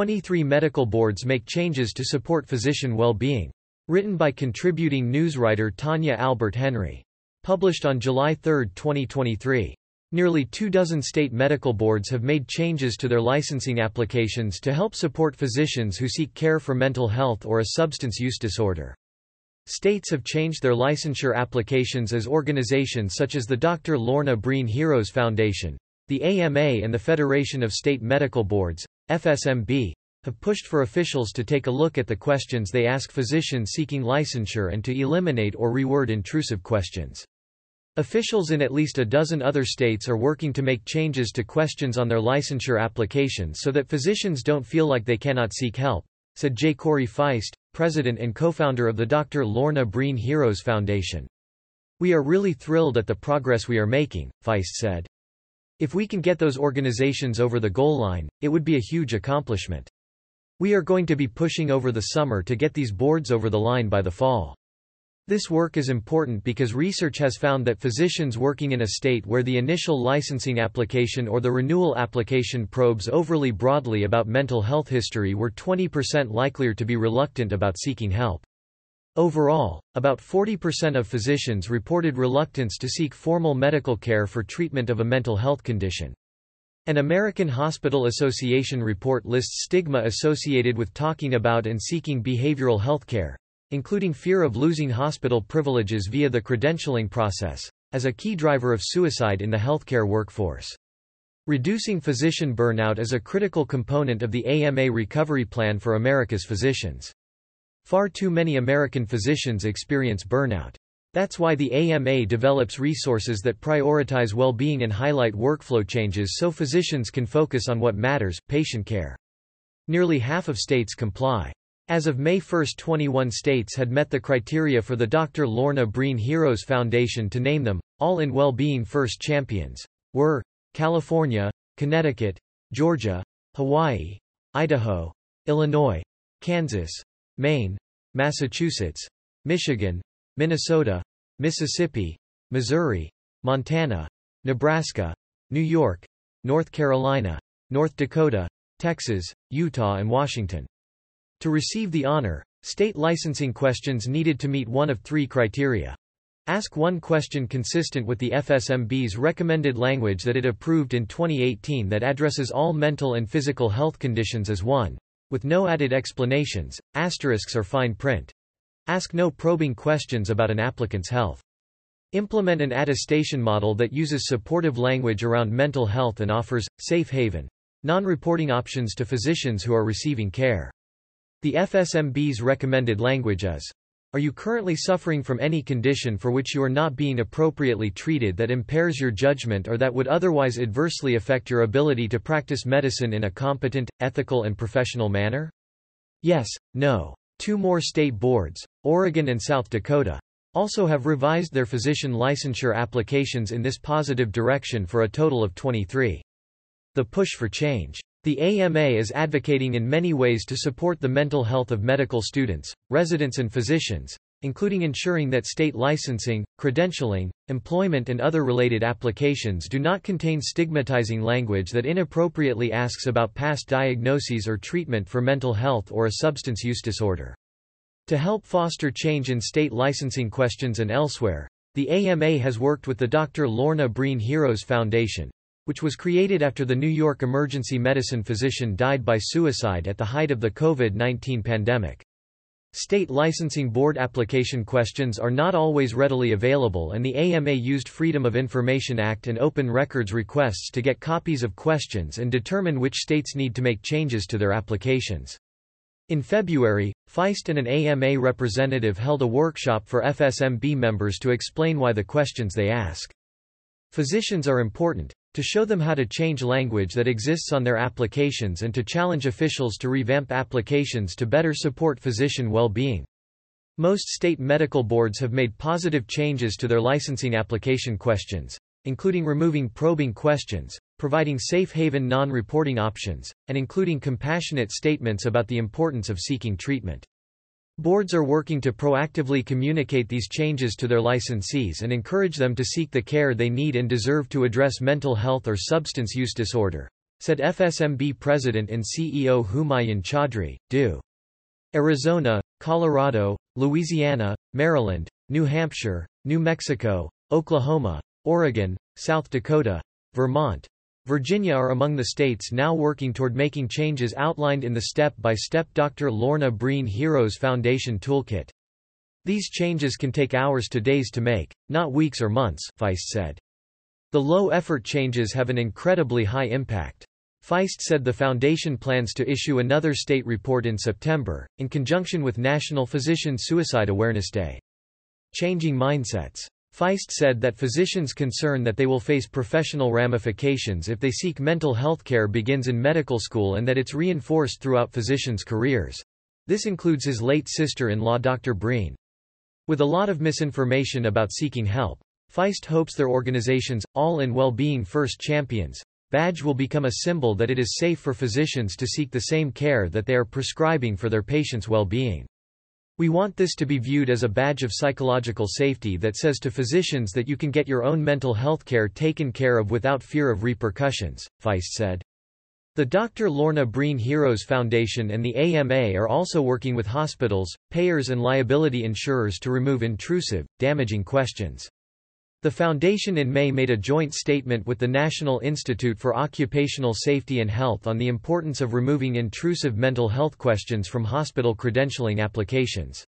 23 medical boards make changes to support physician well-being. Written by contributing newswriter Tanya Albert Henry. Published on July 3, 2023. Nearly two dozen state medical boards have made changes to their licensing applications to help support physicians who seek care for mental health or a substance use disorder. States have changed their licensure applications as organizations such as the Dr. Lorna Breen Heroes Foundation, the AMA and the Federation of State Medical Boards, FSMB, have pushed for officials to take a look at the questions they ask physicians seeking licensure and to eliminate or reword intrusive questions. Officials in at least a dozen other states are working to make changes to questions on their licensure applications so that physicians don't feel like they cannot seek help, said J. Corey Feist, president and co-founder of the Dr. Lorna Breen Heroes Foundation. We are really thrilled at the progress we are making, Feist said. If we can get those organizations over the goal line, it would be a huge accomplishment. We are going to be pushing over the summer to get these boards over the line by the fall. This work is important because research has found that physicians working in a state where the initial licensing application or the renewal application probes overly broadly about mental health history were 20% likelier to be reluctant about seeking help. Overall, about 40% of physicians reported reluctance to seek formal medical care for treatment of a mental health condition. An American Hospital Association report lists stigma associated with talking about and seeking behavioral health care, including fear of losing hospital privileges via the credentialing process, as a key driver of suicide in the healthcare workforce. Reducing physician burnout is a critical component of the AMA recovery plan for America's physicians. Far too many American physicians experience burnout. That's why the AMA develops resources that prioritize well-being and highlight workflow changes so physicians can focus on what matters, patient care. Nearly half of states comply. As of May 1, 21 states had met the criteria for the Dr. Lorna Breen Heroes Foundation to name them, all in well-being first champions, were, California, Connecticut, Georgia, Hawaii, Idaho, Illinois, Kansas, Maine, Massachusetts, Michigan, Minnesota, Mississippi, Missouri, Montana, Nebraska, New York, North Carolina, North Dakota, Texas, Utah and Washington. To receive the honor, state licensing questions needed to meet one of three criteria. Ask one question consistent with the FSMB's recommended language that it approved in 2018 that addresses all mental and physical health conditions as one, with no added explanations, asterisks or fine print. Ask no probing questions about an applicant's health. Implement an attestation model that uses supportive language around mental health and offers, safe haven, non-reporting options to physicians who are receiving care. The FSMB's recommended language is, are you currently suffering from any condition for which you are not being appropriately treated that impairs your judgment or that would otherwise adversely affect your ability to practice medicine in a competent, ethical and professional manner? Yes, no. Two more state boards, Oregon and South Dakota, also have revised their physician licensure applications in this positive direction for a total of 23. The push for change. The AMA is advocating in many ways to support the mental health of medical students, residents and physicians, including ensuring that state licensing, credentialing, employment and other related applications do not contain stigmatizing language that inappropriately asks about past diagnoses or treatment for mental health or a substance use disorder. To help foster change in state licensing questions and elsewhere, the AMA has worked with the Dr. Lorna Breen Heroes Foundation, which was created after the New York emergency medicine physician died by suicide at the height of the COVID-19 pandemic. State licensing board application questions are not always readily available and the AMA used Freedom of Information Act and Open Records requests to get copies of questions and determine which states need to make changes to their applications. In February, Feist and an AMA representative held a workshop for FSMB members to explain why the questions they ask. Physicians are important, to show them how to change language that exists on their applications and to challenge officials to revamp applications to better support physician well-being. Most state medical boards have made positive changes to their licensing application questions, including removing probing questions, providing safe haven non-reporting options, and including compassionate statements about the importance of seeking treatment. Boards are working to proactively communicate these changes to their licensees and encourage them to seek the care they need and deserve to address mental health or substance use disorder. said FSMB President and CEO Humayun Chaudhry, Do. Arizona, Colorado, Louisiana, Maryland, New Hampshire, New Mexico, Oklahoma, Oregon, South Dakota, Vermont, Virginia are among the states now working toward making changes outlined in the step-by-step -step Dr. Lorna Breen Heroes Foundation Toolkit. These changes can take hours to days to make, not weeks or months, Feist said. The low-effort changes have an incredibly high impact. Feist said the foundation plans to issue another state report in September, in conjunction with National Physician Suicide Awareness Day. Changing mindsets. Feist said that physicians' concern that they will face professional ramifications if they seek mental health care begins in medical school and that it's reinforced throughout physicians' careers. This includes his late sister-in-law Dr. Breen. With a lot of misinformation about seeking help, Feist hopes their organization's All-in Well-being First Champions badge will become a symbol that it is safe for physicians to seek the same care that they are prescribing for their patients' well-being. We want this to be viewed as a badge of psychological safety that says to physicians that you can get your own mental health care taken care of without fear of repercussions, Feist said. The Dr. Lorna Breen Heroes Foundation and the AMA are also working with hospitals, payers and liability insurers to remove intrusive, damaging questions. The foundation in May made a joint statement with the National Institute for Occupational Safety and Health on the importance of removing intrusive mental health questions from hospital credentialing applications.